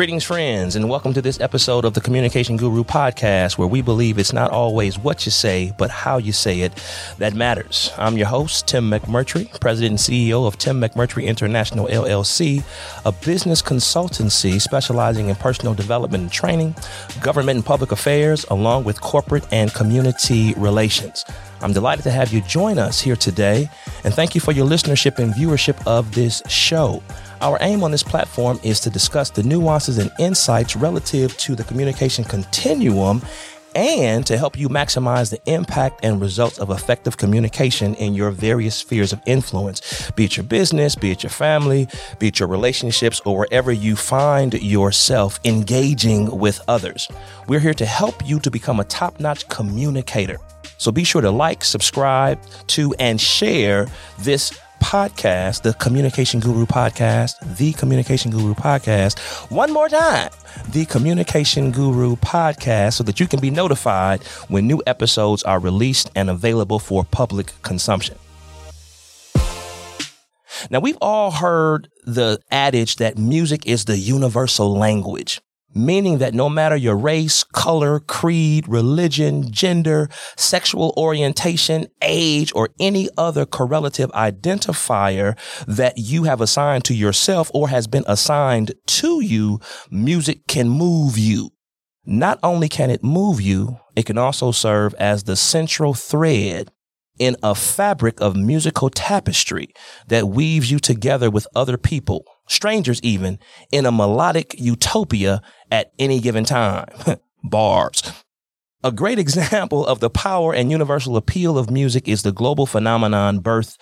Greetings, friends, and welcome to this episode of the Communication Guru podcast, where we believe it's not always what you say, but how you say it that matters. I'm your host, Tim McMurtry, President and CEO of Tim McMurtry International LLC, a business consultancy specializing in personal development and training, government and public affairs, along with corporate and community relations. I'm delighted to have you join us here today, and thank you for your listenership and viewership of this show. Our aim on this platform is to discuss the nuances and insights relative to the communication continuum and to help you maximize the impact and results of effective communication in your various spheres of influence, be it your business, be it your family, be it your relationships, or wherever you find yourself engaging with others. We're here to help you to become a top notch communicator. So be sure to like, subscribe to, and share this podcast, the Communication Guru podcast, the Communication Guru podcast, one more time, the Communication Guru podcast, so that you can be notified when new episodes are released and available for public consumption. Now, we've all heard the adage that music is the universal language meaning that no matter your race, color, creed, religion, gender, sexual orientation, age, or any other correlative identifier that you have assigned to yourself or has been assigned to you, music can move you. Not only can it move you, it can also serve as the central thread in a fabric of musical tapestry that weaves you together with other people, strangers even, in a melodic utopia at any given time. Bars. A great example of the power and universal appeal of music is the global phenomenon birthed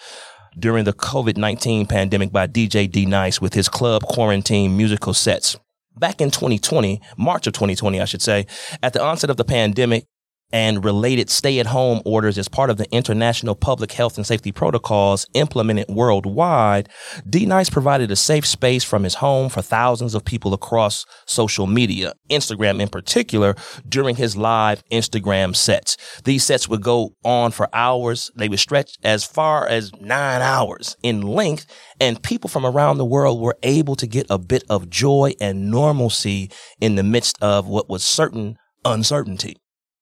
during the COVID 19 pandemic by DJ D Nice with his club quarantine musical sets. Back in 2020, March of 2020, I should say, at the onset of the pandemic, and related stay at home orders as part of the international public health and safety protocols implemented worldwide, D Nice provided a safe space from his home for thousands of people across social media, Instagram in particular, during his live Instagram sets. These sets would go on for hours. They would stretch as far as nine hours in length and people from around the world were able to get a bit of joy and normalcy in the midst of what was certain uncertainty.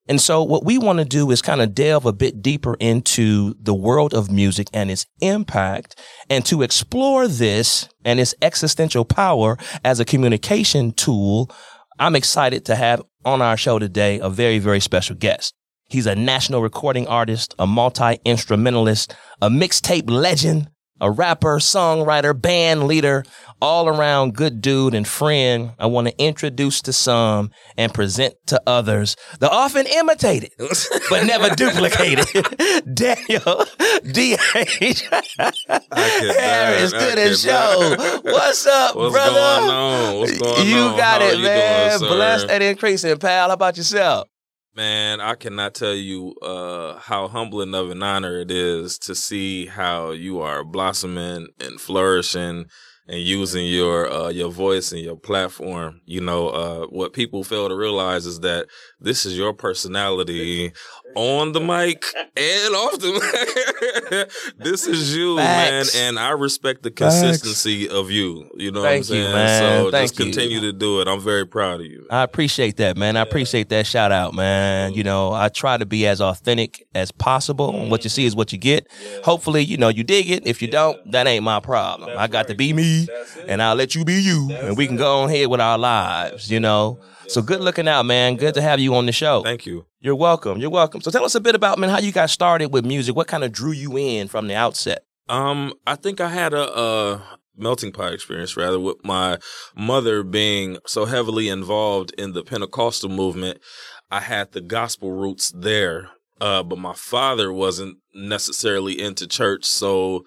And so what we want to do is kind of delve a bit deeper into the world of music and its impact and to explore this and its existential power as a communication tool. I'm excited to have on our show today a very, very special guest. He's a national recording artist, a multi-instrumentalist, a mixtape legend, a rapper, songwriter, band leader, all around good dude and friend. I want to introduce to some and present to others the often imitated, but never duplicated Daniel D'Aych Harris to the show. What's up, What's brother? going on? What's going you on? got How it, man. doing. Blessed and increasing, pal. How about yourself? Man, I cannot tell you uh, how humbling of an honor it is to see how you are blossoming and flourishing and using your uh, your voice and your platform. You know, uh, what people fail to realize is that this is your personality on the mic and off the mic. this is you, Facts. man, and I respect the Facts. consistency of you. You know Thank what I'm saying? man. So Thank just you. continue to do it. I'm very proud of you. I appreciate that, man. I appreciate that shout out, man. You know, I try to be as authentic as possible. What you see is what you get. Hopefully, you know, you dig it. If you don't, that ain't my problem. I got to be me and I'll let you be you and we can go on here with our lives, you know. So good looking out, man. Good to have you on the show. Thank you. You're welcome. You're welcome. So tell us a bit about, man, how you got started with music. What kind of drew you in from the outset? Um, I think I had a, uh melting pot experience rather with my mother being so heavily involved in the Pentecostal movement. I had the gospel roots there. Uh, but my father wasn't necessarily into church, so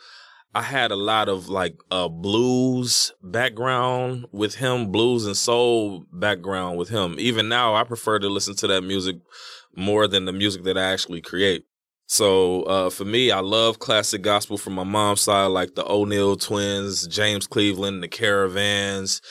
I had a lot of like uh blues background with him, blues and soul background with him. Even now I prefer to listen to that music more than the music that I actually create. So uh, for me, I love classic gospel from my mom's side, like the O'Neal twins, James Cleveland, the Caravans,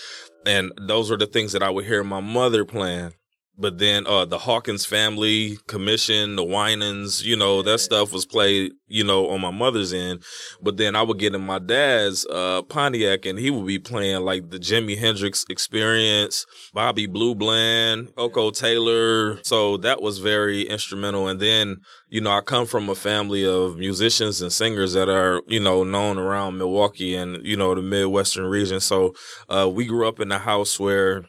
and those are the things that I would hear my mother playing. But then uh the Hawkins family commission, the Winans, you know, that stuff was played, you know, on my mother's end. But then I would get in my dad's uh Pontiac and he would be playing like the Jimi Hendrix experience, Bobby Blue Bland, Koko Taylor. So that was very instrumental. And then, you know, I come from a family of musicians and singers that are, you know, known around Milwaukee and, you know, the Midwestern region. So uh we grew up in a house where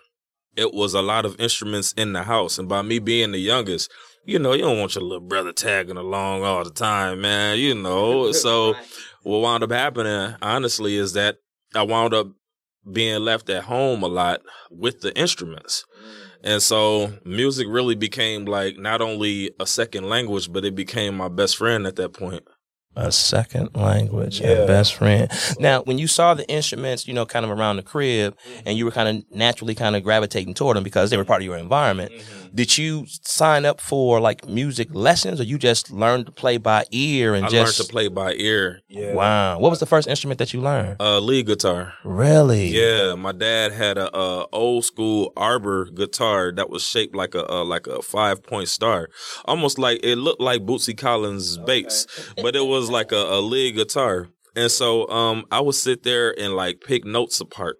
it was a lot of instruments in the house. And by me being the youngest, you know, you don't want your little brother tagging along all the time, man, you know. So what wound up happening, honestly, is that I wound up being left at home a lot with the instruments. Mm. And so music really became like not only a second language, but it became my best friend at that point a second language yeah. and best friend. Now, when you saw the instruments, you know, kind of around the crib, mm-hmm. and you were kind of naturally kind of gravitating toward them because they were part of your environment, mm-hmm. Did you sign up for like music lessons, or you just learned to play by ear and I just learned to play by ear? Yeah. Wow. What was the first instrument that you learned? Uh, lead guitar. Really? Yeah. My dad had a, a old school arbor guitar that was shaped like a, a like a five point star, almost like it looked like Bootsy Collins' bass, but it was like a, a lead guitar. And so um, I would sit there and like pick notes apart.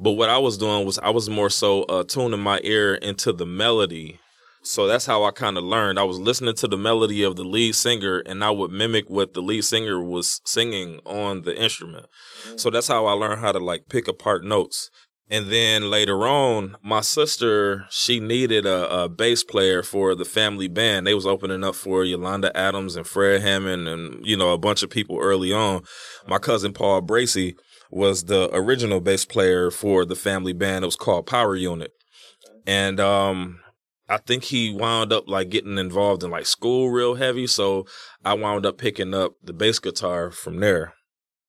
But what I was doing was I was more so uh, tuning my ear into the melody. So that's how I kind of learned. I was listening to the melody of the lead singer and I would mimic what the lead singer was singing on the instrument. So that's how I learned how to like pick apart notes. And then later on, my sister, she needed a, a, bass player for the family band. They was opening up for Yolanda Adams and Fred Hammond and, you know, a bunch of people early on. My cousin Paul Bracy was the original bass player for the family band. It was called Power Unit. And, um, I think he wound up like getting involved in like school real heavy. So I wound up picking up the bass guitar from there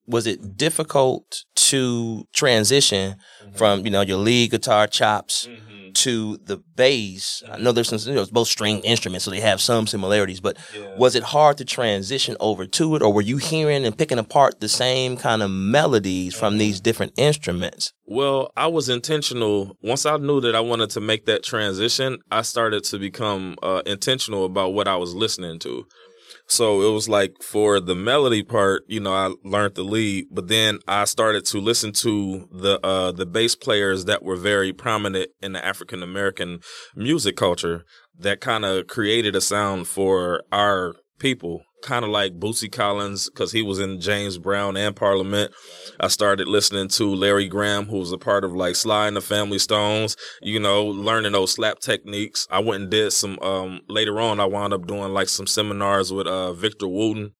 was it difficult to transition mm-hmm. from you know your lead guitar chops mm-hmm. to the bass? I know there's some you know, both string instruments, so they have some similarities. But yeah. was it hard to transition over to it, or were you hearing and picking apart the same kind of melodies from mm-hmm. these different instruments? Well, I was intentional. Once I knew that I wanted to make that transition, I started to become uh, intentional about what I was listening to. So it was like for the melody part, you know, I learned the lead, but then I started to listen to the uh the bass players that were very prominent in the African American music culture that kind of created a sound for our people kind of like Bootsy Collins because he was in James Brown and Parliament. I started listening to Larry Graham, who was a part of like Sly and the Family Stones, you know, learning those slap techniques. I went and did some, um, later on, I wound up doing like some seminars with, uh, Victor Wooten.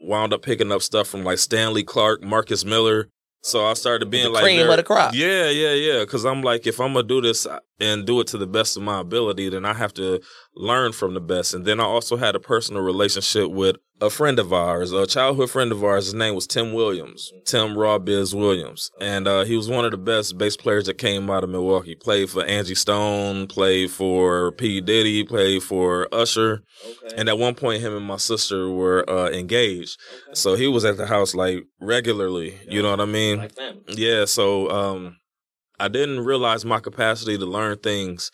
Wound up picking up stuff from like Stanley Clarke, Marcus Miller, so I started being the like cream of the crop. Yeah, yeah, yeah. Because I'm like, if I'm gonna do this and do it to the best of my ability, then I have to learn from the best. And then I also had a personal relationship with a friend of ours, a childhood friend of ours. His name was Tim Williams, Tim Raw Biz Williams, and uh, he was one of the best bass players that came out of Milwaukee. Played for Angie Stone, played for P Diddy, played for Usher, okay. and at one point, him and my sister were uh, engaged. Okay. So he was at the house like regularly. You know what I mean? Like yeah. So um, I didn't realize my capacity to learn things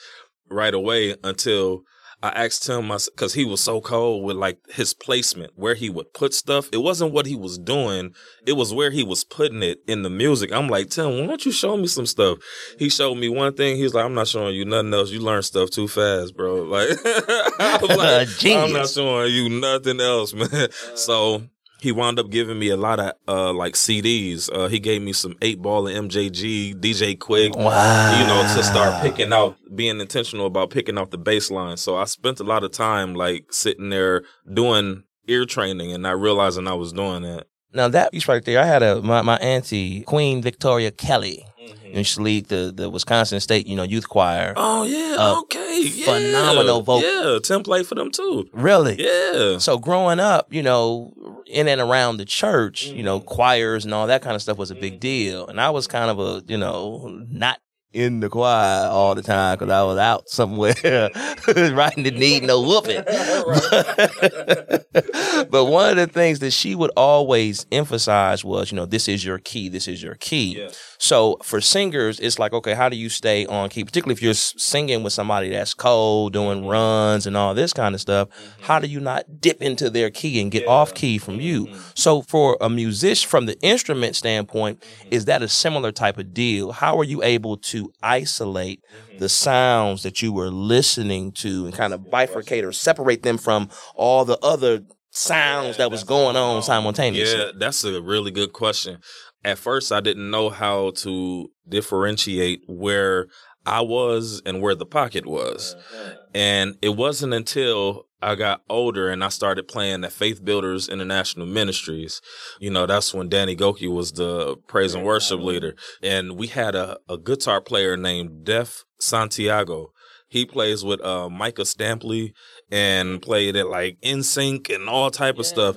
right away until I asked him because he was so cold with like his placement, where he would put stuff. It wasn't what he was doing; it was where he was putting it in the music. I'm like, Tim, why don't you show me some stuff? He showed me one thing. He's like, I'm not showing you nothing else. You learn stuff too fast, bro. Like, like I'm not showing you nothing else, man. So he wound up giving me a lot of uh like CDs. Uh he gave me some eight ball and MJG, DJ Quik. Wow. You know, to start picking out being intentional about picking out the bass line. So I spent a lot of time like sitting there doing ear training and not realizing I was doing that. Now that piece right there, I had a my, my auntie, Queen Victoria Kelly. Mm-hmm. And she lead the, the Wisconsin State, you know, youth choir. Oh yeah, uh, okay, yeah. phenomenal vocal. Yeah, template for them too. Really? Yeah. So growing up, you know, in and around the church, mm-hmm. you know, mm-hmm. choirs and all that kind of stuff was a big mm-hmm. deal. And I was kind of a, you know, not in the choir all the time because I was out somewhere writing the need no whooping. but one of the things that she would always emphasize was, you know, this is your key, this is your key. So for singers, it's like, okay, how do you stay on key? Particularly if you're singing with somebody that's cold, doing runs and all this kind of stuff. Mm-hmm. How do you not dip into their key and get yeah. off key from you? Mm-hmm. So for a musician, from the instrument standpoint, mm-hmm. is that a similar type of deal? How are you able to isolate mm-hmm. the sounds that you were listening to and kind of bifurcate or separate them from all the other sounds yeah, that was going on simultaneously? Yeah, that's a really good question. At first, I didn't know how to differentiate where I was and where the pocket was. Uh-huh. And it wasn't until I got older and I started playing at Faith Builders International Ministries. You know, that's when Danny Gokey was the praise and worship leader. And we had a, a guitar player named Def Santiago. He plays with uh, Micah Stampley and played it like in sync and all type yeah, of stuff.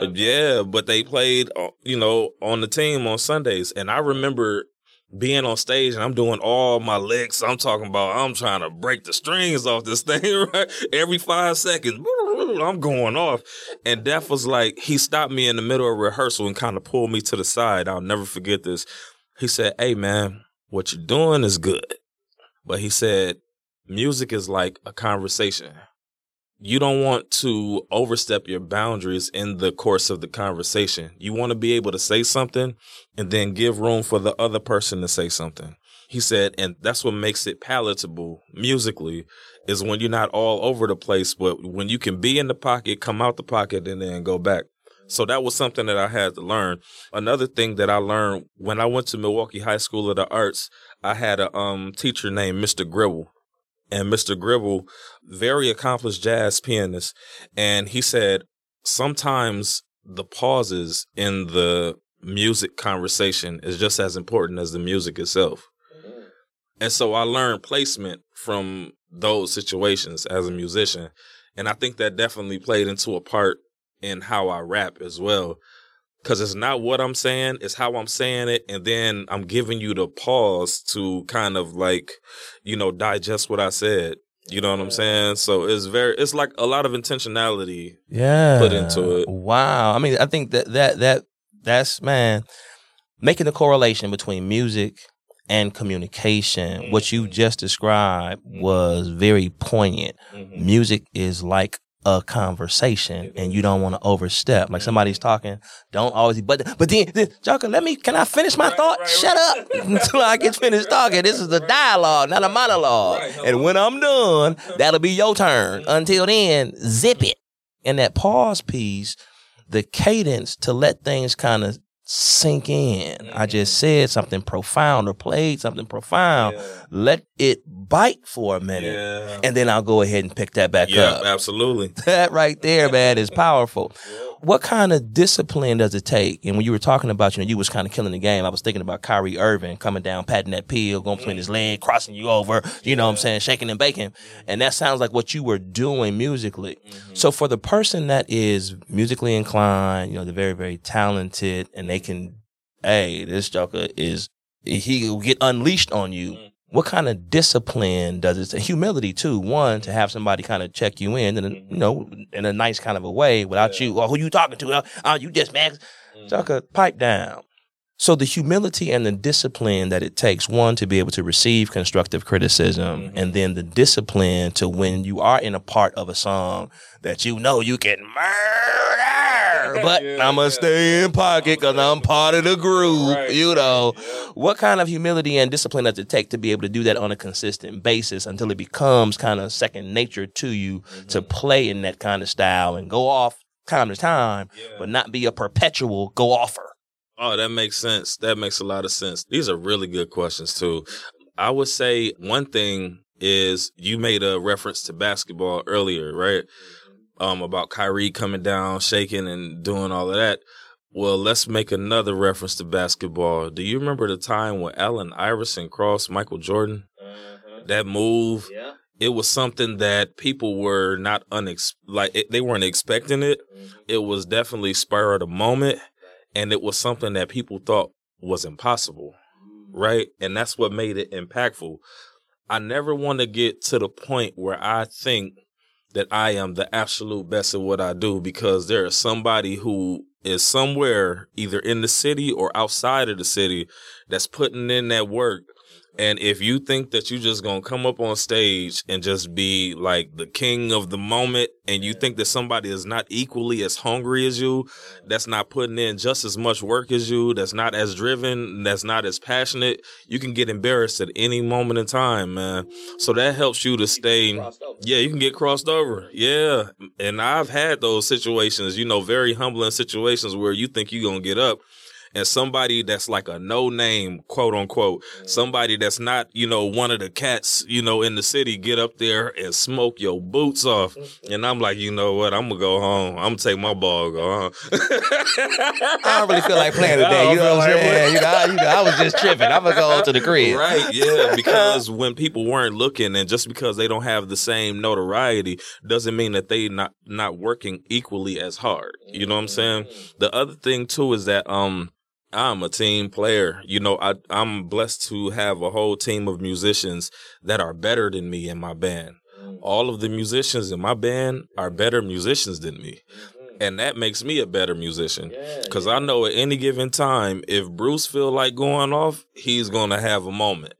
Yeah, but they played, uh, you know, on the team on Sundays. And I remember being on stage and I'm doing all my licks. I'm talking about I'm trying to break the strings off this thing, right? Every five seconds, I'm going off. And Def was like, he stopped me in the middle of rehearsal and kind of pulled me to the side. I'll never forget this. He said, Hey man, what you're doing is good. But he said, music is like a conversation you don't want to overstep your boundaries in the course of the conversation. You want to be able to say something and then give room for the other person to say something. He said, and that's what makes it palatable musically is when you're not all over the place, but when you can be in the pocket, come out the pocket and then go back. So that was something that I had to learn. Another thing that I learned when I went to Milwaukee High School of the Arts, I had a um, teacher named Mr. Gribble and Mr. Gribble, very accomplished jazz pianist, and he said sometimes the pauses in the music conversation is just as important as the music itself. Mm-hmm. And so I learned placement from those situations as a musician. And I think that definitely played into a part in how I rap as well because it's not what I'm saying, it's how I'm saying it, and then I'm giving you the pause to kind of like, you know, digest what I said. You know what I'm saying? So it's very, it's like a lot of intentionality, yeah, put into it. Wow. I mean, I think that that that that's man making the correlation between music and communication. Mm-hmm. What you just described mm-hmm. was very poignant. Mm-hmm. Music is like a conversation and you don't want to overstep. Like somebody's talking, don't always, but, but then, then Joker, let me, can I finish my right, thought? Right, Shut right. up until I get finished talking. This is a dialogue, not a monologue. And when I'm done, that'll be your turn. Until then, zip it. And that pause piece, the cadence to let things kind of sink in. Mm-hmm. I just said something profound or played something profound. Yeah. Let it bite for a minute. Yeah. And then I'll go ahead and pick that back yeah, up. absolutely. That right there, man, is powerful. What kind of discipline does it take? And when you were talking about, you know, you was kind of killing the game, I was thinking about Kyrie Irving coming down, patting that peel, going between his leg, crossing you over, you know what I'm saying, shaking and baking. And that sounds like what you were doing musically. Mm-hmm. So for the person that is musically inclined, you know, they're very, very talented and they can, hey, this joker is, he will get unleashed on you. Mm-hmm what kind of discipline does it take? Humility too. One, to have somebody kind of check you in, and you know, in a nice kind of a way, without yeah. you. Well, who you talking to? Oh, oh you just man, mm-hmm. Tuck a pipe down. So the humility and the discipline that it takes, one, to be able to receive constructive criticism, mm-hmm. and then the discipline to when you are in a part of a song that you know you can murder, but yeah, I'm gonna yeah. stay in pocket because I'm part of the group. Right, you know, yeah. what kind of humility and discipline does it take to be able to do that on a consistent basis until it becomes kind of second nature to you mm-hmm. to play in that kind of style and go off time to time, but not be a perpetual go offer. Oh, that makes sense. That makes a lot of sense. These are really good questions too. I would say one thing is you made a reference to basketball earlier, right? Um, about Kyrie coming down, shaking, and doing all of that. Well, let's make another reference to basketball. Do you remember the time when Allen Iverson crossed Michael Jordan? Uh-huh. That move. Yeah. It was something that people were not unex like it, they weren't expecting it. Mm-hmm. It was definitely spur of the moment and it was something that people thought was impossible, right? And that's what made it impactful. I never want to get to the point where I think that I am the absolute best at what I do because there is somebody who is somewhere either in the city or outside of the city that's putting in that work and if you think that you're just gonna come up on stage and just be like the king of the moment, and you think that somebody is not equally as hungry as you, that's not putting in just as much work as you, that's not as driven, that's not as passionate, you can get embarrassed at any moment in time, man. So that helps you to stay. Yeah, you can get crossed over. Yeah, and I've had those situations, you know, very humbling situations where you think you're gonna get up and somebody that's like a no name, quote unquote, somebody that's not, you know, one of the cats, you know, in the city get up there and smoke your boots off. And I'm like, you know what? I'm gonna go home. I'm gonna take my ball go home. I don't really feel like playing today. You know what I'm saying? You know, I, you know, I was just tripping. I'm gonna go home to the crib. Right, yeah. Because when people weren't looking and just because they don't have the same notoriety doesn't mean that they not not working equally as hard. You know what I'm saying? The other thing too is that um I'm a team player. You know, I, I'm blessed to have a whole team of musicians that are better than me in my band. All of the musicians in my band are better musicians than me. And that makes me a better musician. Because. I know at any given time, if Bruce feel like going off, he's going to have a moment.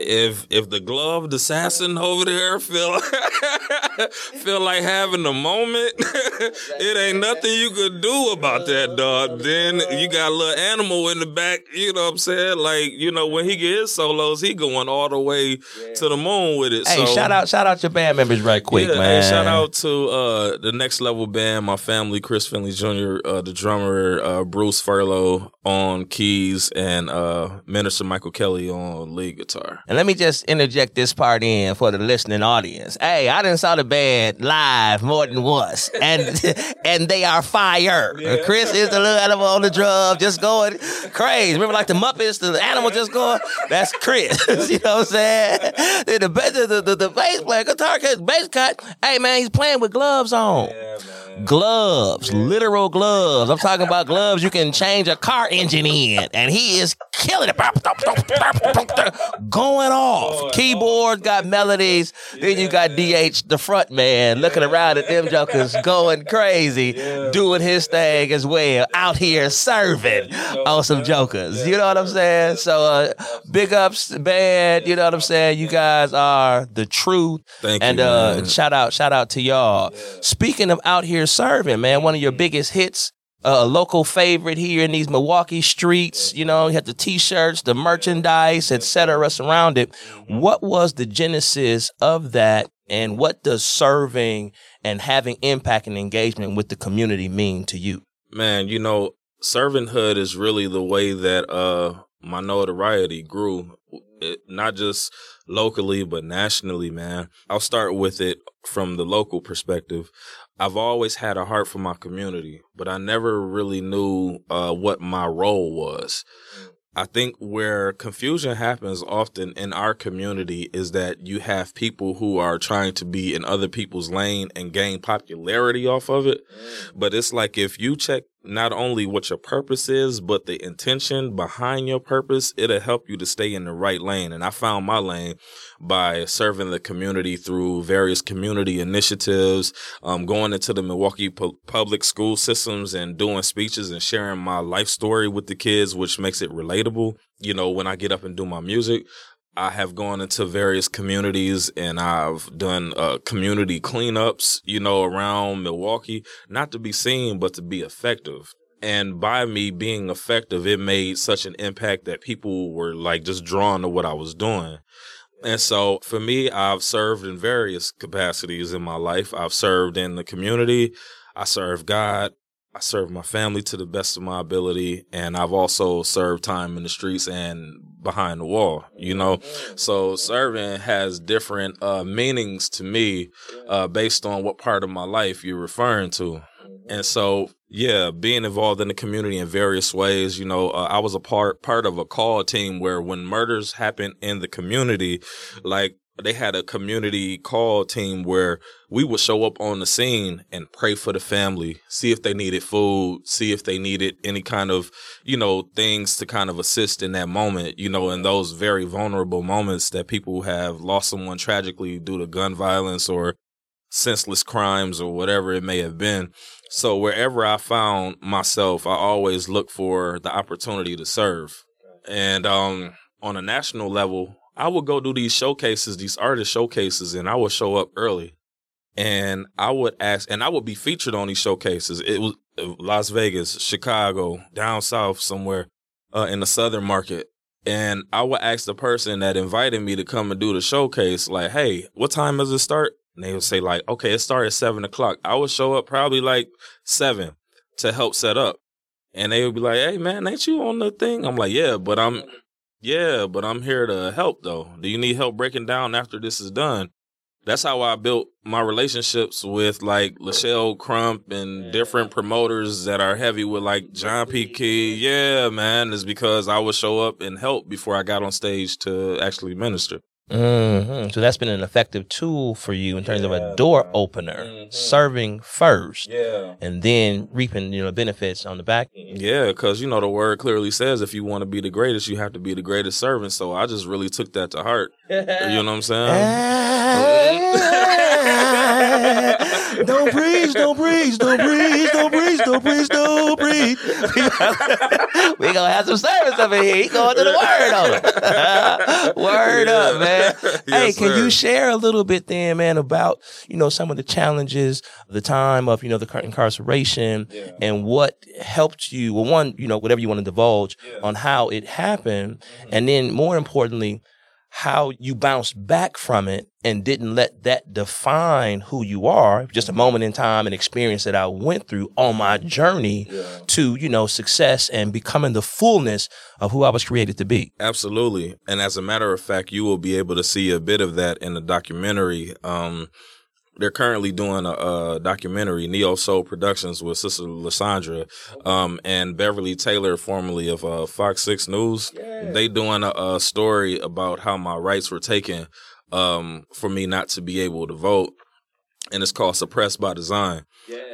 Yeah, man if if the gloved assassin over there feel feel like having a moment, it ain't nothing you could do about that dog. Then you got a little animal in the back, you know what I'm saying? Like, you know, when he get his solos, he going all the way to the moon with it. Hey, so, shout out shout out your band members right quick, yeah, man. Hey, shout out to uh, the next level band, my family, Chris Finley Jr., uh, the drummer, uh, Bruce Furlow on keys, and uh, Minister Michael Kelly on lead guitar. And let me just interject this part in for the listening audience. Hey, I didn't saw the band live more than once, and and they are fire. Yeah. Chris is the little animal on the drum, just going crazy. Remember, like the Muppets, the animal just going. That's Chris. you know what I'm saying? The the the, the, the bass player, guitar cut, bass cut. Hey man, he's playing with gloves on. Yeah, gloves, yeah. literal gloves. I'm talking about gloves you can change a car engine in, and he is killing it. Going off. Keyboard got melodies. Then you got D'Aych, the front man, looking around at them jokers, going crazy, doing his thing as well. Out here serving on some jokers. You know what I'm saying? So uh, big ups, band. You know what I'm saying? You guys are the truth. Thank and you, uh, shout out, shout out to y'all. Speaking of out here serving, man, one of your biggest hits a local favorite here in these Milwaukee streets. You know, you had the T-shirts, the merchandise, etc. surrounded. What was the genesis of that, and what does serving and having impact and engagement with the community mean to you? Man, you know, servanthood is really the way that uh, my notoriety grew. It, not just locally, but nationally, man. I'll start with it from the local perspective. I've always had a heart for my community, but I never really knew uh, what my role was. I think where confusion happens often in our community is that you have people who are trying to be in other people's lane and gain popularity off of it. But it's like if you check not only what your purpose is, but the intention behind your purpose, it'll help you to stay in the right lane. And I found my lane by serving the community through various community initiatives, um, going into the Milwaukee pu- public school systems and doing speeches and sharing my life story with the kids, which makes it relatable. You know, when I get up and do my music, I have gone into various communities and I've done uh, community cleanups, you know, around Milwaukee, not to be seen, but to be effective. And by me being effective, it made such an impact that people were like just drawn to what I was doing. And so for me, I've served in various capacities in my life. I've served in the community. I serve God. I serve my family to the best of my ability, and I've also served time in the streets and behind the wall. You know, so serving has different uh, meanings to me uh, based on what part of my life you're referring to. And so, yeah, being involved in the community in various ways. You know, uh, I was a part part of a call team where when murders happen in the community, like they had a community call team where we would show up on the scene and pray for the family, see if they needed food, see if they needed any kind of, you know, things to kind of assist in that moment, you know, in those very vulnerable moments that people have lost someone tragically due to gun violence or senseless crimes or whatever it may have been. So wherever I found myself, I always look for the opportunity to serve. And um, on a national level, I would go do these showcases, these artist showcases, and I would show up early. And I would ask, and I would be featured on these showcases. It was uh, Las Vegas, Chicago, down south somewhere uh, in the southern market. And I would ask the person that invited me to come and do the showcase, like, hey, what time does it start? And they would say, like, okay, it started at seven o'clock. I would show up probably like seven to help set up. And they would be like, hey, man, ain't you on the thing? I'm like, yeah, but I'm, yeah, but I'm here to help though. Do you need help breaking down after this is done? That's how I built my relationships with like Lachelle Crump and different promoters that are heavy with like John P. Kee. Yeah, man, is because I would show up and help before I got on stage to actually minister. Hmm So that's been an effective tool for you in terms of a door opener, serving first, Yeah. and then reaping you know benefits on the back end. Yeah, because you know the word clearly says if you want to be the greatest, you have to be the greatest servant. So I just really took that to heart. You know what I'm saying? don't breathe, don't breathe, don't breathe, don't breathe, don't breathe, don't breathe. we gonna have some service up in here. He going to the word on it. word up, man. hey, Yes, can you share a little bit then, man, about you know some of the challenges, the time of you know the current incarceration, and what helped you? Well, one, you know, whatever you want to divulge on how it happened, mm-hmm. and then more importantly, how you bounced back from it and didn't let that define who you are. Just a moment in time and experience that I went through on my journey to, you know, success and becoming the fullness of who I was created to be. Absolutely. And as a matter of fact, you will be able to see a bit of that in the documentary. Um, they're currently doing a, a documentary, Neo Soul Productions, with Sister Lysandra um, and Beverly Taylor, formerly of uh, Fox Six News. They doing a, a story about how my rights were taken um, for me not to be able to vote, and it's called Suppressed by Design,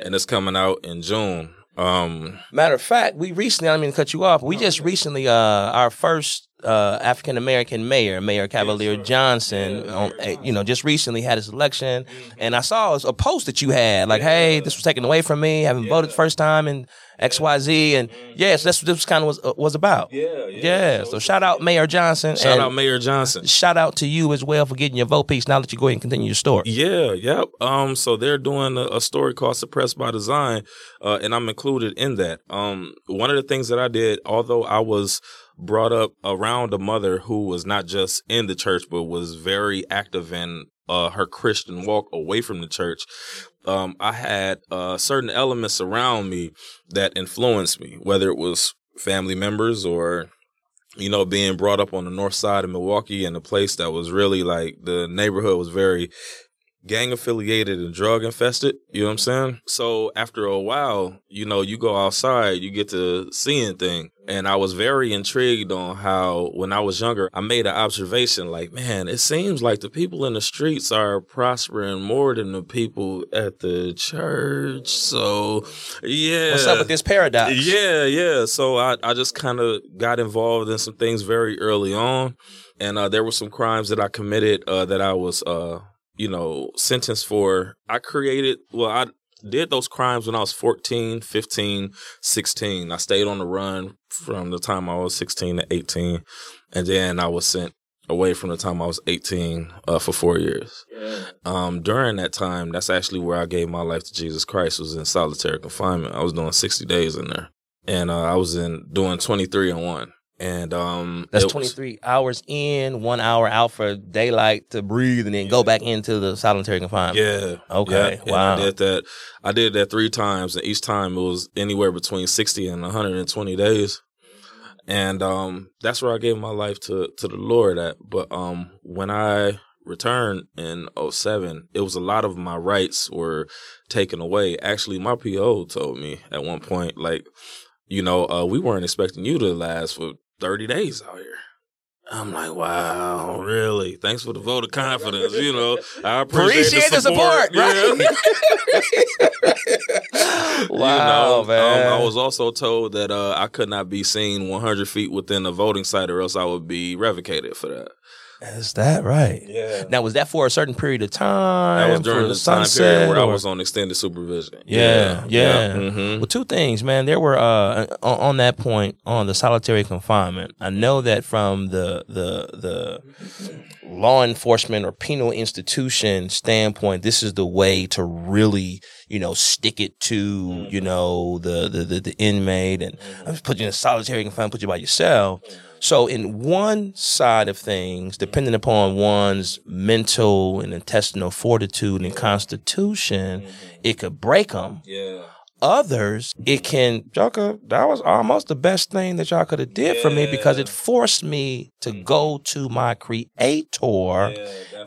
and it's coming out in June. Um, Matter of fact, we recently, I didn't mean to cut you off, we just recently, uh, our first uh, African American mayor, Mayor Cavalier Johnson, on, eh, you know, just recently had his election. And I saw a post that you had, like, hey, this was taken away from me, haven't voted first time in XYZ. And yes, that's what this kind of was, uh, was about. yeah, Yeah. So shout out Mayor Johnson. Shout out Mayor Johnson. shout out to you as well for getting your vote piece. Now that you go ahead and continue your story. Yeah, yep. Um, so they're doing a, a story called "Suppressed by Design," uh, and I'm included in that. Um, one of the things that I did, although I was brought up around a mother who was not just in the church, but was very active in uh, her Christian walk away from the church. Um, I had uh, certain elements around me that influenced me, whether it was family members or you know, being brought up on the north side of Milwaukee in a place that was really like the neighborhood was very gang affiliated and drug infested. You know what I'm saying? So after a while, you know, you go outside, you get to seeing things. And I was very intrigued on how when I was younger, I made an observation like, man, it seems like the people in the streets are prospering more than the people at the church. So yeah. What's up with this paradox? Yeah, yeah. So I, I just kind of got involved in some things very early on. And uh, there were some crimes that I committed uh, that I was, uh, you know, sentenced for. I created, well, I did those crimes when I was 14, 15, 16. I stayed on the run from the time I was 16 to 18. And then I was sent away from the time I was 18 uh, for four years. Um, during that time, that's actually where I gave my life to Jesus Christ. Was in solitary confinement. I was doing 60 days in there, and uh, I was in doing 23 and one. And um, That's it was- 23 hours in, one hour out for daylight to breathe, and then go back into the solitary confinement. Yeah. Okay, yeah. And wow. I did that. I did that three times, and each time it was anywhere between 60 and 120 days. And um, that's where I gave my life to to the Lord at. But um, when I returned in 07, it was a lot of my rights were taken away. Actually, my PO told me at one point, like, you know, uh, we weren't expecting you to last for 30 days out here. I'm like, wow, really? Thanks for the vote of confidence. You know, I appreciate, Appreciate the support, Yeah. Wow, you know, man. Um, I was also told that uh, I could not be seen 100 feet within the voting site, or else I would be revocated for that. Is that right? Yeah. Now, was that for a certain period of time? That was during for the time period where I was on extended supervision. Yeah, yeah. hmm Well, two things, man. There were uh, on, on that point on the solitary confinement. I know that from the the the law enforcement or penal institution standpoint, this is the way to really you know stick it to you know the the the, the inmate and I'm just put you in solitary confinement, put you by yourself. So, in one side of things, depending upon one's mental and intestinal fortitude and constitution, mm-hmm. it could break them Yeah. others, it can y'all could that was almost the best thing that y'all could have did for me because it forced me to mm. go to my creator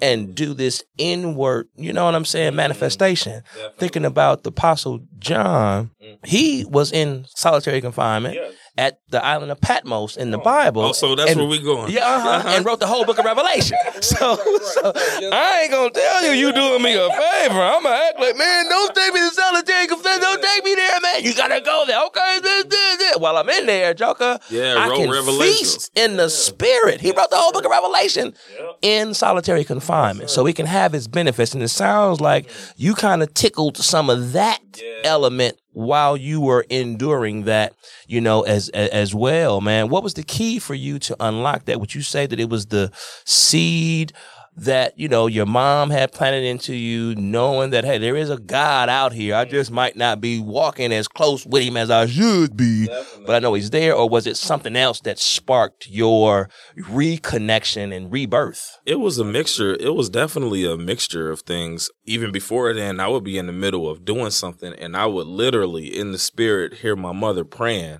and do this inward, you know what I'm saying, mm-hmm. manifestation. Thinking about the apostle John, mm. he was in solitary confinement at the island of Patmos in the Bible. Oh, so that's and- where we going. yeah, uh-huh, and wrote the whole book of Revelation. So, so I ain't gonna tell you you doing me a favor. I'm gonna act like, man, don't take me to solitary confinement. Don't take me there, man. You gotta go there. Okay, this, this, this. While I'm in there, Joker, Yeah, I wrote can Revelation. feast in the spirit. He wrote the whole book of Revelation in solitary confinement, so he can have his benefits. And it sounds like you kind of tickled some of that element while you were enduring that, you know, as, as well, man. What was the key for you to unlock that? Would you say that it was the seed that you know your mom had planted into you, knowing that hey, there is a God out here. I just might not be walking as close with him as I should be, but I know he's there. Or was it something else that sparked your reconnection and rebirth? It was a mixture. It was definitely a mixture of things. Even before then, I would be in the middle of doing something and I would literally, in the spirit, hear my mother praying.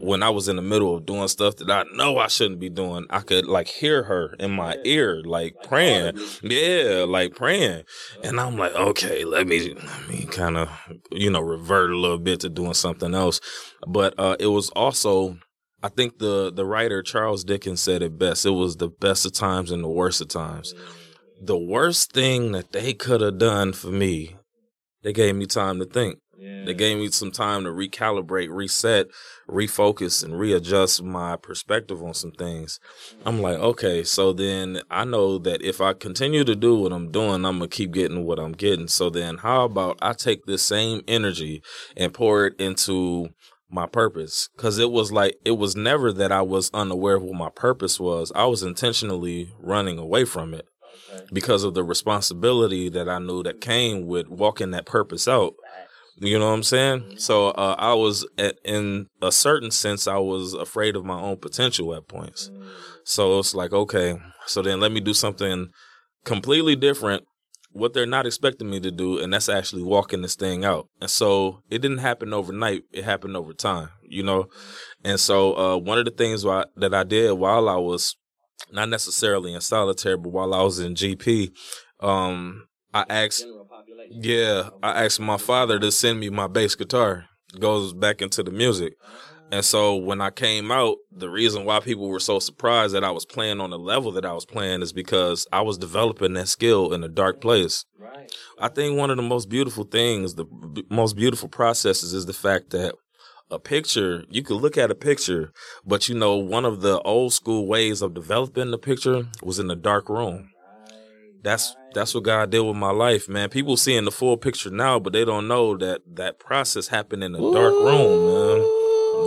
When I was in the middle of doing stuff that I know I shouldn't be doing, I could like hear her in my ear, like praying. Yeah, like praying. And I'm like, okay, let me, let me kind of, you know, revert a little bit to doing something else. But uh, it was also I think the the writer Charles Dickens said it best. It was the best of times and the worst of times. The worst thing that they could have done for me, they gave me time to think. They gave me some time to recalibrate, reset, refocus, and readjust my perspective on some things. I'm like, okay, so then I know that if I continue to do what I'm doing, I'm gonna keep getting what I'm getting. So then how about I take this same energy and pour it into my purpose because it was like it was never that I was unaware of what my purpose was. I was intentionally running away from it because of the responsibility that I knew that came with walking that purpose out. You know what I'm saying? So uh, I was at, in a certain sense, I was afraid of my own potential at points. So it's like, okay, so then let me do something completely different what they're not expecting me to do, and that's actually walking this thing out. And so it didn't happen overnight; it happened over time, you know. And so uh, one of the things why, that I did while I was not necessarily in solitary, but while I was in GP, um, I asked, yeah, I asked my father to send me my bass guitar. It goes back into the music. And so when I came out, the reason why people were so surprised that I was playing on the level that I was playing is because I was developing that skill in a dark place. Right. I think one of the most beautiful things, the b- most beautiful processes is the fact that a picture, you could look at a picture, but you know, one of the old school ways of developing the picture was in the dark room. That's that's what God did with my life, man. People seeing the full picture now, but they don't know that that process happened in a dark room, man.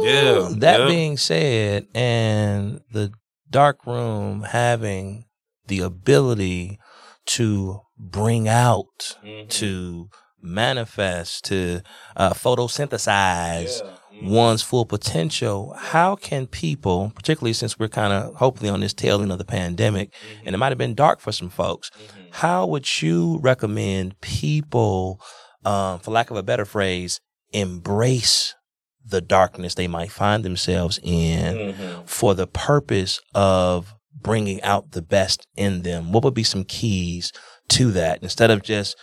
Yeah, That yeah. being said, and the dark room having the ability to bring out, Mm-hmm. to manifest, to uh, photosynthesize one's full potential, how can people, particularly since we're kind of hopefully on this tail end of the pandemic, Mm-hmm. and it might have been dark for some folks, how would you recommend people, um, for lack of a better phrase, embrace the darkness they might find themselves in Mm-hmm. for the purpose of bringing out the best in them? What would be some keys to that instead of just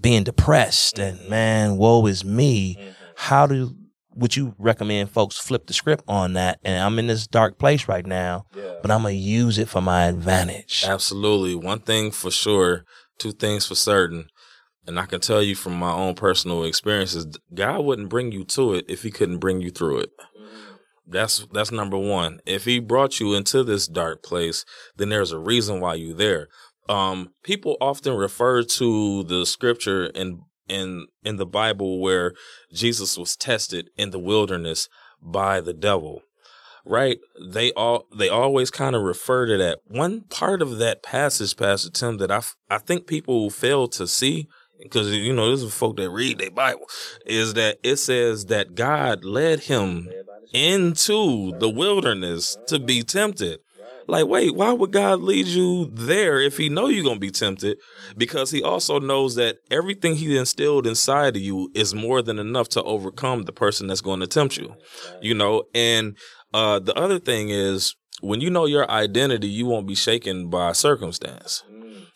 being depressed and man, woe is me? How do would you recommend folks flip the script on that? And I'm in this dark place right now, but I'm gonna use it for my advantage. Absolutely. One thing for sure, two things for certain. And I can tell you from my own personal experiences, God wouldn't bring you to it if he couldn't bring you through it. That's that's number one. If he brought you into this dark place, then there's a reason why you're there. Um, people often refer to the scripture in in in the Bible where Jesus was tested in the wilderness by the devil. Right? They all they always kind of refer to that. One part of that passage, Pastor Tim, that I I think people fail to see because you know this is folk that read their Bible, is that it says that God led him into the wilderness to be tempted. Like, wait, why would God lead you there if He know you're gonna be tempted? Because He also knows that everything He instilled inside of you is more than enough to overcome the person that's going to tempt you. You know, and uh, the other thing is when you know your identity, you won't be shaken by circumstance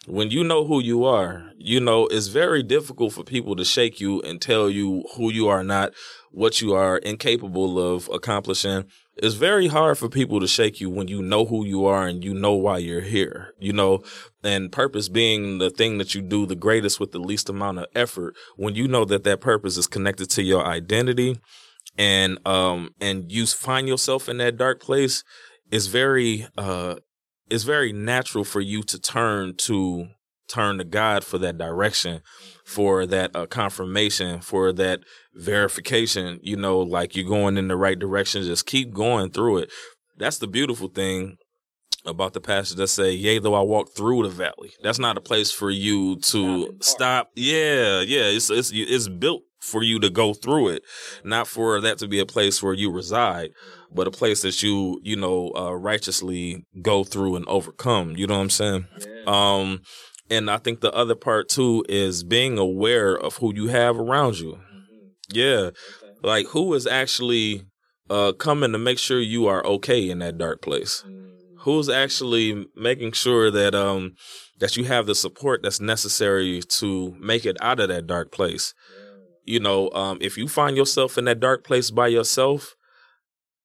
when you know who you are, you know, it's very difficult for people to shake you and tell you who you are not, what you are incapable of accomplishing. It's very hard for people to shake you when you know who you are and you know why you're here, you know, and purpose being the thing that you do the greatest with the least amount of effort. When you know that that purpose is connected to your identity and, um, and you find yourself in that dark place, it's very, uh, it's very natural for you to turn to turn to God for that direction, for that uh, confirmation, for that verification. You know, like you're going in the right direction. Just keep going through it. That's the beautiful thing about the passage that say, "Yea, though I walk through the valley." That's not a place for you to stop. Yeah, yeah. It's it's it's built for you to go through it, not for that to be a place where you reside but a place that you you know uh, righteously go through and overcome. You know what I'm saying? Yeah. Um, and I think the other part too is being aware of who you have around you. Mm-hmm. Yeah, okay. like who is actually uh, coming to make sure you are okay in that dark place. Mm-hmm. Who's actually making sure that um that you have the support that's necessary to make it out of that dark place. Yeah. You know, um, if you find yourself in that dark place by yourself,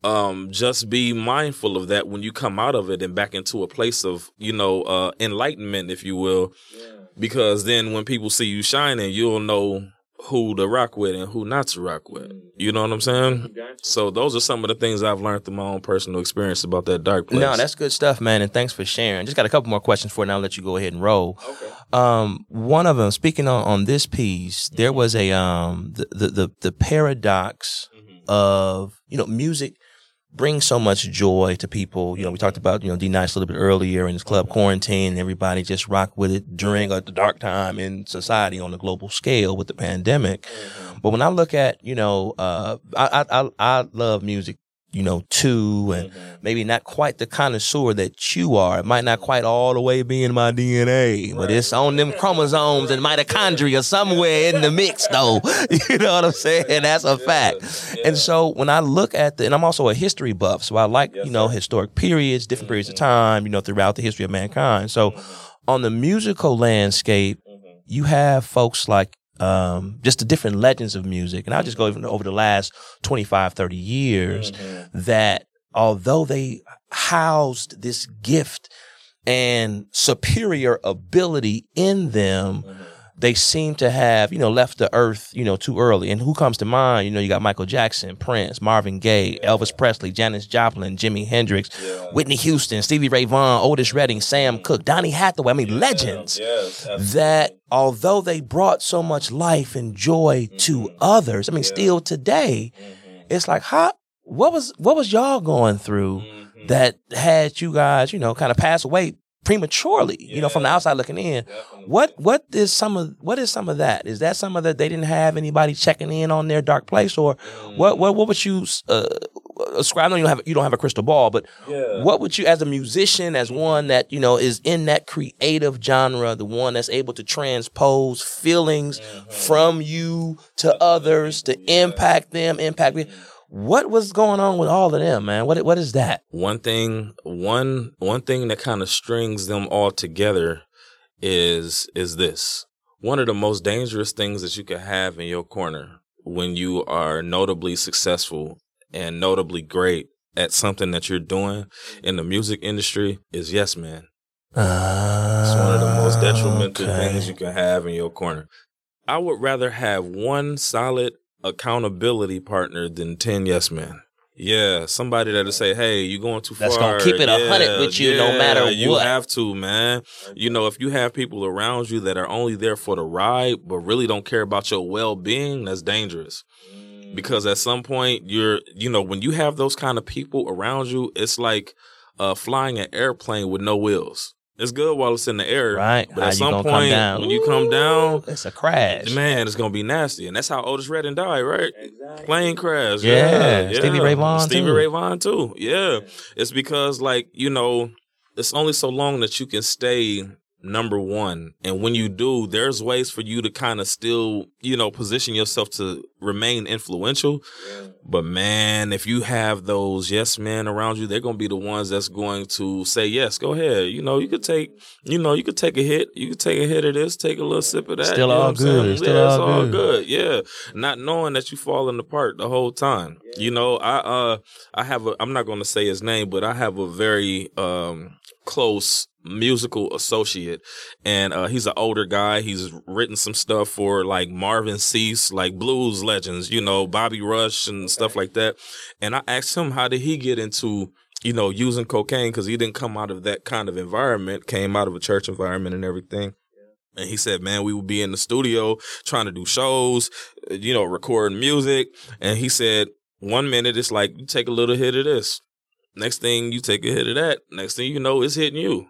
um, just be mindful of that when you come out of it and back into a place of, you know, uh, enlightenment, if you will. Yeah. Because then when people see you shining, you'll know who to rock with and who not to rock with. Mm. You know what I'm saying? So those are some of the things I've learned through my own personal experience about that dark place. No, that's good stuff, man, and thanks for sharing. Just got a couple more questions for you, and I'll let you go ahead and roll. Okay. Um, one of them, speaking on, on this piece, there mm-hmm. was a um the the the, the paradox mm-hmm. of you know music brings so much joy to people. You know, we talked about, you know, D Nice a little bit earlier in this club quarantine and everybody just rock with it during a dark time in society on a global scale with the pandemic. Mm-hmm. But when I look at, you know, uh, I, I, I love music you know, two and mm-hmm. maybe not quite the connoisseur that you are. It might not quite all the way be in my DNA, right. but it's on them chromosomes and mitochondria somewhere in the mix, though. you know what I'm saying? That's a fact. Yeah. And so when I look at the, and I'm also a history buff, so I like, yes, you know, sir. historic periods, different mm-hmm. periods of mm-hmm. time, you know, throughout the history of mankind. So mm-hmm. on the musical landscape, mm-hmm. you have folks like um, just the different legends of music. And I'll just go even over the last 25, 30 years mm-hmm. that although they housed this gift and superior ability in them, mm-hmm they seem to have, you know, left the earth, you know, too early. And who comes to mind? You know, you got Michael Jackson, Prince, Marvin Gaye, yeah. Elvis Presley, Janis Joplin, Jimi Hendrix, yeah. Whitney Houston, Stevie Ray Vaughan, Otis Redding, Sam Cooke, Donny Hathaway. I mean, yeah. legends yes, that although they brought so much life and joy mm-hmm. to others, I mean, still today, mm-hmm. it's like, how, what was, what was y'all going through? Mm-hmm. That had you guys, you know, kind of pass away prematurely, yeah. you know, from the outside looking in. Definitely. What what is some of what is some of that? Is that some of that they didn't have anybody checking in on their dark place, or mm. what what what would you uh, ascribe? I know you don't have you don't have a crystal ball, but yeah. what would you, as a musician, as one that you know is in that creative genre, the one that's able to transpose feelings mm-hmm. from you to others to yeah. impact them, impact me. Mm-hmm what was going on with all of them, man? What what is that? One thing, one one thing that kind of strings them all together is is this. One of the most dangerous things that you can have in your corner when you are notably successful and notably great at something that you're doing in the music industry is yes man. Uh, it's one of the most detrimental okay. things you can have in your corner. I would rather have one solid accountability partner than 10 yes men. Yeah, somebody that'll say, "Hey, you going too That's far." gonna keep it a Yeah, hundred with you no matter what. You have to, man. You know, if you have people around you that are only there for the ride, but really don't care about your well being, that's dangerous. Because at some point, you're, you know, when you have those kind of people around you, it's like uh, flying an airplane with no wheels. It's good while it's in the air, Right. But How at you some gonna come point, down? when you come down, It's a crash. man, it's gonna be nasty, and that's how Otis Redding died, right? Plane crash. Yeah, yeah, Stevie Ray Vaughan, Stevie too. Ray Vaughan too. Yeah, it's because like you know, it's only so long that you can stay number one, and when you do, there's ways for you to kind of still you know position yourself to remain influential. But man, if you have those yes men around you, they're gonna be the ones that's going to say yes. Go ahead. You know, you could take, you know, you could take a hit. You could take a hit of this, take a little sip of that. Still you know all what saying? good. Still yeah, it's all all good. good. Yeah, not knowing that you're falling apart the whole time. You know, I uh, I have a. I'm not gonna say his name, but I have a very um close musical associate and uh he's an older guy he's written some stuff for like Marvin Sease like blues legends you know bobby rush and stuff like that and i asked him how did he get into you know using cocaine because he didn't come out of that kind of environment came out of a church environment and everything and he said, man, we would be in the studio trying to do shows, you know, recording music. And he said, one minute it's like, you take a little hit of this. Next thing you take a hit of that. Next thing you know, it's hitting you.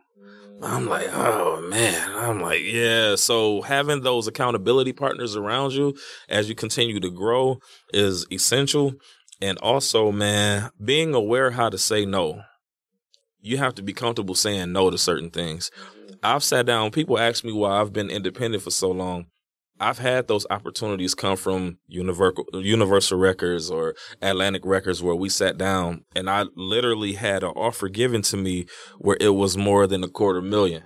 I'm like, oh man. I'm like, yeah. So having those accountability partners around you as you continue to grow is essential. And also, man, being aware how to say no. You have to be comfortable saying no to certain things. I've sat down, people ask me why I've been independent for so long. I've had those opportunities come from Universal Universal Records or Atlantic Records where we sat down and I literally had an offer given to me where it was more than a quarter million.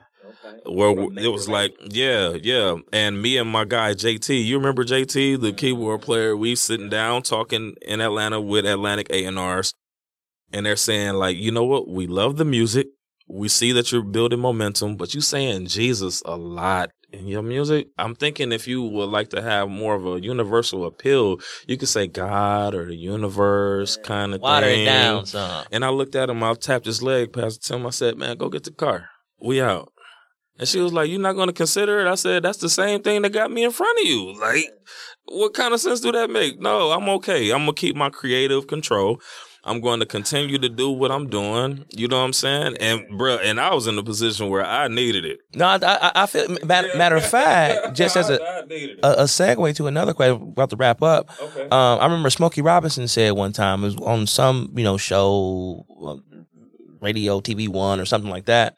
Where it was like, yeah, yeah. And me and my guy JT, you remember JT, the mm-hmm. keyboard player, we sitting down talking in Atlanta with Atlantic A&Rs and they're saying like, you know what? We love the music. We see that you're building momentum, but you saying Jesus a lot in your music. I'm thinking if you would like to have more of a universal appeal, you could say God or the universe kind of Water thing. it down some. And I looked at him, I tapped his leg, Pastor Tim. I said, Man, go get the car. We out. And she was like, You're not gonna consider it? I said, That's the same thing that got me in front of you. Like, what kind of sense do that make? No, I'm okay. I'm gonna keep my creative control. I'm going to continue to do what I'm doing. You know what I'm saying? And bruh, and I was in a position where I needed it. No, I, I, I feel. Matter, matter of fact, just as a, I needed it. a a segue to another question, about to wrap up. Okay. Um, I remember Smokey Robinson said one time it was on some you know show, um, radio, TV One or something like that.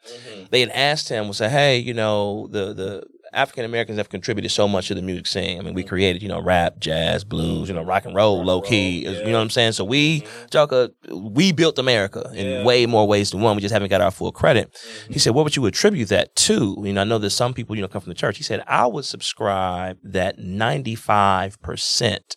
They had asked him, "Was say, hey, you know, the the African Americans have contributed so much to the music scene. I mean, we created, you know, rap, jazz, blues, you know, rock and roll, low key. is- You know what I'm saying? So we, Joker, we built America in way more ways than one. We just haven't got our full credit. He said, what would you attribute that to? You know, I know that some people, you know, come from the church. He said, I would subscribe that 95 percent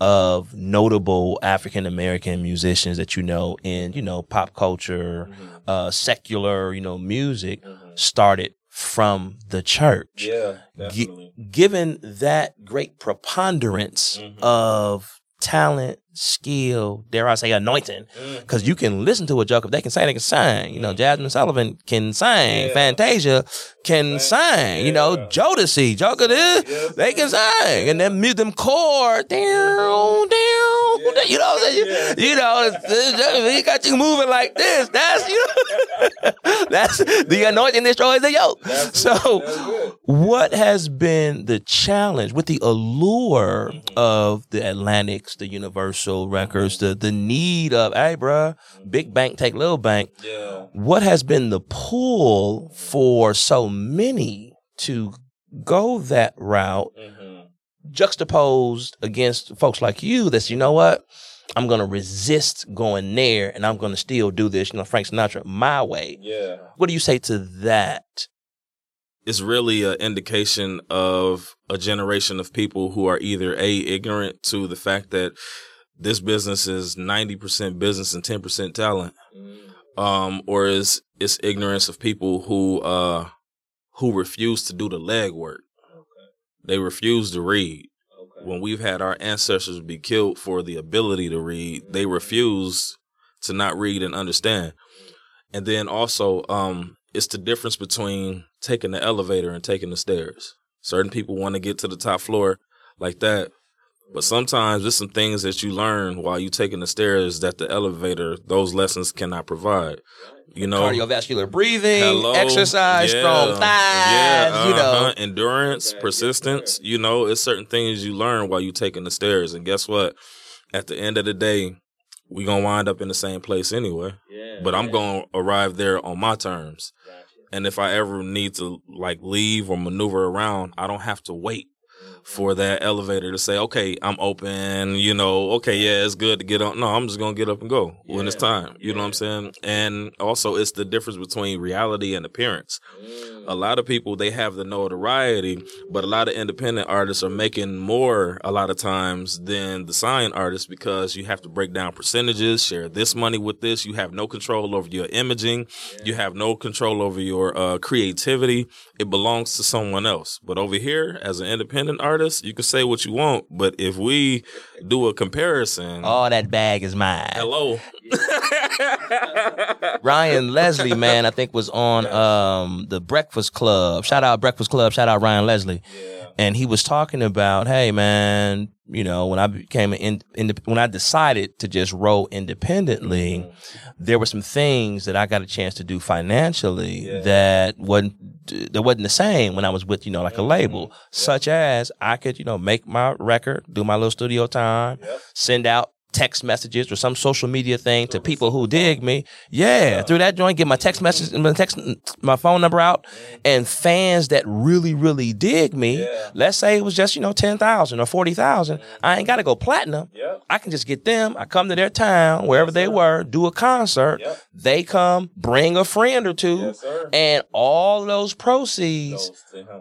of notable African American musicians that you know in, you know, pop culture, uh, secular, you know, music started from the church. Yeah, Gi- given that great preponderance mm-hmm. of talent, skill, dare I say anointing, because you can listen to a joke if they can sing, they can sing. You know, Jazmine Sullivan can sing, Fantasia can sing. You know, Jodeci, Joker, this, they can sing, and then mute them chord down, down. You know, what I'm saying? you, you know, he got you moving like this. That's you. Know, that's the anointing destroys the yoke. so, what has been the challenge with the allure of the Atlantics, the Universal Records, the the need of hey, bruh, big bank take little bank? Yeah. What has been the pull for so many to go that route? Mm-hmm. juxtaposed against folks like you that's you know what i'm gonna resist going there and i'm gonna still do this you know frank sinatra my way Yeah. what do you say to that it's really an indication of a generation of people who are either a ignorant to the fact that this business is 90% business and 10% talent. Um or is it's ignorance of people who uh who refuse to do the legwork. They refuse to read. When we've had our ancestors be killed for the ability to read, they refuse to not read and understand. And then also, um, it's the difference between taking the elevator and taking the stairs. Certain people want to get to the top floor like that. But sometimes there's some things that you learn while you taking the stairs that the elevator, those lessons cannot provide. You know, cardiovascular breathing, hello, exercise, yeah, strong thighs, yeah, uh-huh. you know, endurance, persistence. You know, it's certain things you learn while you taking the stairs. And guess what? At the end of the day, we gonna wind up in the same place anyway. Yeah, but I'm gonna arrive there on my terms. And if I ever need to like leave or maneuver around, I don't have to wait for that elevator to say, okay, I'm open, you know, okay, yeah, it's good to get on. No, I'm just going to get up and go yeah. when it's time. You yeah. know what I'm saying? And also, it's the difference between reality and appearance. Mm. A lot of people, they have the notoriety, but a lot of independent artists are making more a lot of times than the sign artists because you have to break down percentages, share this money with this. You have no control over your imaging. Yeah. You have no control over your uh, creativity. It belongs to someone else. But over here, as an independent artist, artists, you can say what you want, but if we do a comparison, all that bag is mine. Hello. Ryan Leslie, man, I think was on um, the Breakfast Club. Shout out Breakfast Club. Shout out Ryan Leslie. Yeah. And he was talking about, hey man, you know, when I became an in, in, when I decided to just roll independently, mm-hmm. there were some things that I got a chance to do financially yeah. that wasn't that wasn't the same when I was with you know like a mm-hmm. label, yeah. such as I could you know make my record, do my little studio time, yep. send out text messages or some social media thing to people who dig me. Yeah, through that joint, get my text message, my text, my phone number out, and fans that really, really dig me. Yeah. Let's say it was just you know ten thousand or forty thousand. I ain't got to go platinum. Yep. I can just get them. I come to their town wherever yes, they were, do a concert. Yep. They come, bring a friend or two, yes, and all those proceeds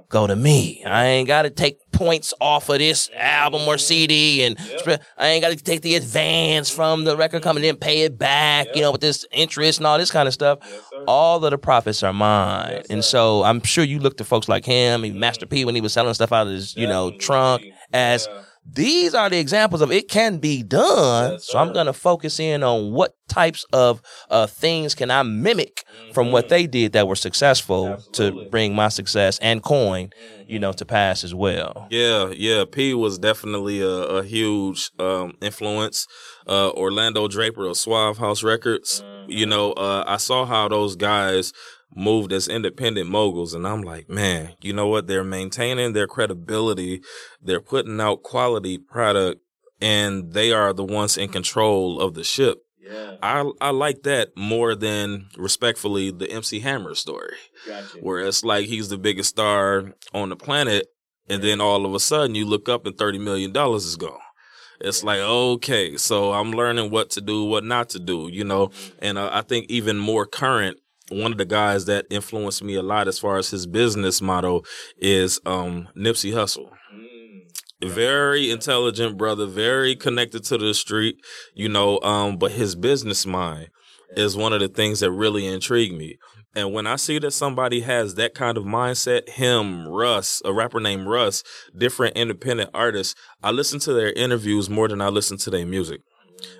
go to me. I ain't got to take points off of this album or CD, and yep. I ain't got to take the advance from the record company and pay it back, yep. you know, with this interest and all this kind of stuff. Yes, all of the profits are mine, yes, and so I'm sure you look to folks like him, he Master P, when he was selling stuff out of his, you know, trunk as. Yeah these are the examples of it can be done. Yes, so I'm going to focus in on what types of uh, things can I mimic mm-hmm. from what mm-hmm. they did that were successful Absolutely. to bring my success and coin, mm-hmm. you know, to pass as well. Yeah, yeah. P was definitely a, a huge um, influence. Uh, Orlando Draper of Suave House Records. Mm-hmm. You know, uh, I saw how those guys moved as independent moguls. And I'm like, man, you know what? They're maintaining their credibility. They're putting out quality product and they are the ones in control of the ship. Yeah. I I like that more than respectfully the MC Hammer story. Gotcha. Where it's like he's the biggest star on the planet and then all of a sudden you look up and thirty million dollars is gone. It's like okay, so I'm learning what to do, what not to do, you know. Mm-hmm. And I think even more current one of the guys that influenced me a lot as far as his business model is um, Nipsey Hussle. Mm. Very intelligent brother, very connected to the street, you know, um, but his business mind is one of the things that really intrigue me. And when I see that somebody has that kind of mindset, him, Russ, a rapper named Russ, different independent artists, I listen to their interviews more than I listen to their music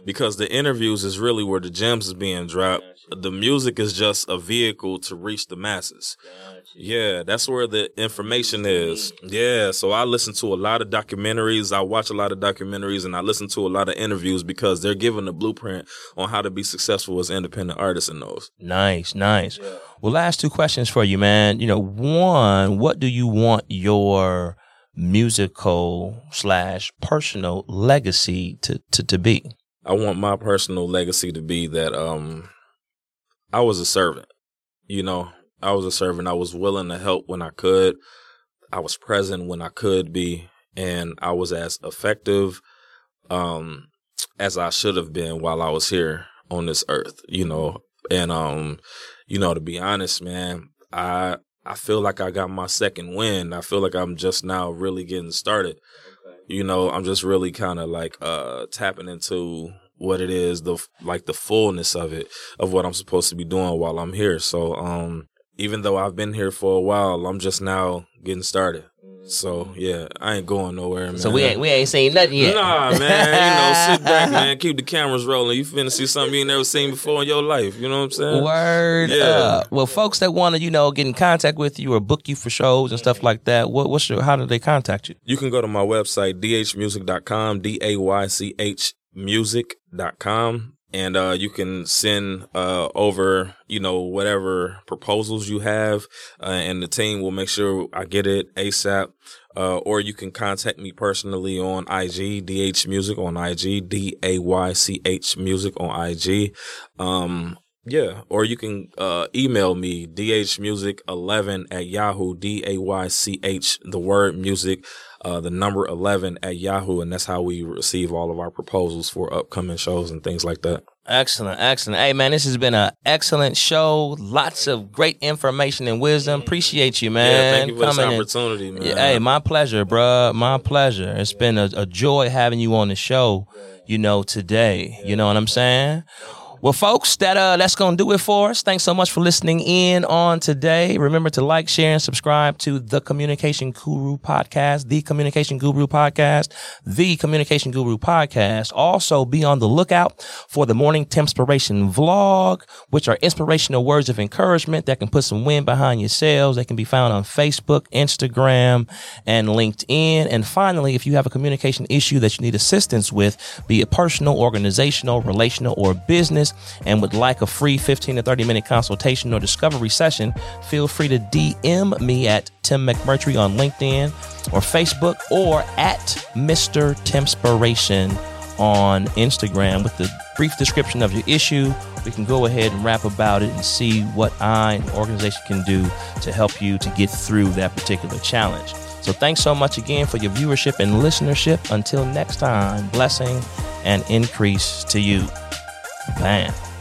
because the interviews is really where the gems is being dropped. The music is just a vehicle to reach the masses. Yeah, that's where the information is. Yeah, so I listen to a lot of documentaries. I watch a lot of documentaries and I listen to a lot of interviews because they're giving the blueprint on how to be successful as independent artists in those. Nice, nice. Yeah. Well, last two questions for you, man. You know, one, what do you want your musical slash personal legacy to, to, to be? I want my personal legacy to be that um I was a servant. You know, I was a servant. I was willing to help when I could. I was present when I could be and I was as effective um as I should have been while I was here on this earth, you know. And um you know, to be honest, man, I I feel like I got my second win. I feel like I'm just now really getting started you know, I'm just really kind of like uh tapping into what it is, the like the fullness of it, of what I'm supposed to be doing while I'm here. So, um, even though I've been here for a while, I'm just now getting started. So yeah, I ain't going nowhere, man. So we ain't we ain't seen nothing yet. Nah, man. You know, sit back, man. Keep the cameras rolling. You finna see something you ain't never seen before in your life. You know what I'm saying? Word. Yeah. up. well, folks that want to, you know, get in contact with you or book you for shows and stuff like that, what, what's your, how do they contact you? You can go to my website, daychmusic.com, D A Y C H music.com. And uh, you can send uh, over, you know, whatever proposals you have, uh, and the team will make sure I get it ASAP. Uh, or you can contact me personally on IG, D'Aych Music on IG, D A Y C H Music on IG. Um, yeah, or you can uh, email me daychmusic11 at yahoo d a y c h the word music uh, the number 11 at yahoo and that's how we receive all of our proposals for upcoming shows and things like that. Excellent, excellent. Hey man, this has been an excellent show. Lots of great information and wisdom. Appreciate you, man. yeah, thank you for this coming in. opportunity, man. Yeah, hey, my pleasure, bruh. My pleasure. It's been a, a joy having you on the show, you know, today. You know what I'm saying? Well, folks, that uh that's gonna do it for us. Thanks so much for listening in on today. Remember to like, share, and subscribe to the Communication Guru Podcast, the Communication Guru Podcast, the Communication Guru Podcast. Also, be on the lookout for the Morning Tempspiration vlog, which are inspirational words of encouragement that can put some wind behind your sails. They can be found on Facebook, Instagram, and LinkedIn. And finally, if you have a communication issue that you need assistance with, be it personal, organizational, relational, or business, and would like a free 15 to 30 minute consultation or discovery session, feel free to DM me at Tim McMurtry on LinkedIn or Facebook or at Mr. Tempspiration on Instagram with the brief description of your issue. We can go ahead and rap about it and see what I and organization can do to help you to get through that particular challenge. So thanks so much again for your viewership and listenership. Until next time, blessing and increase to you. Bam.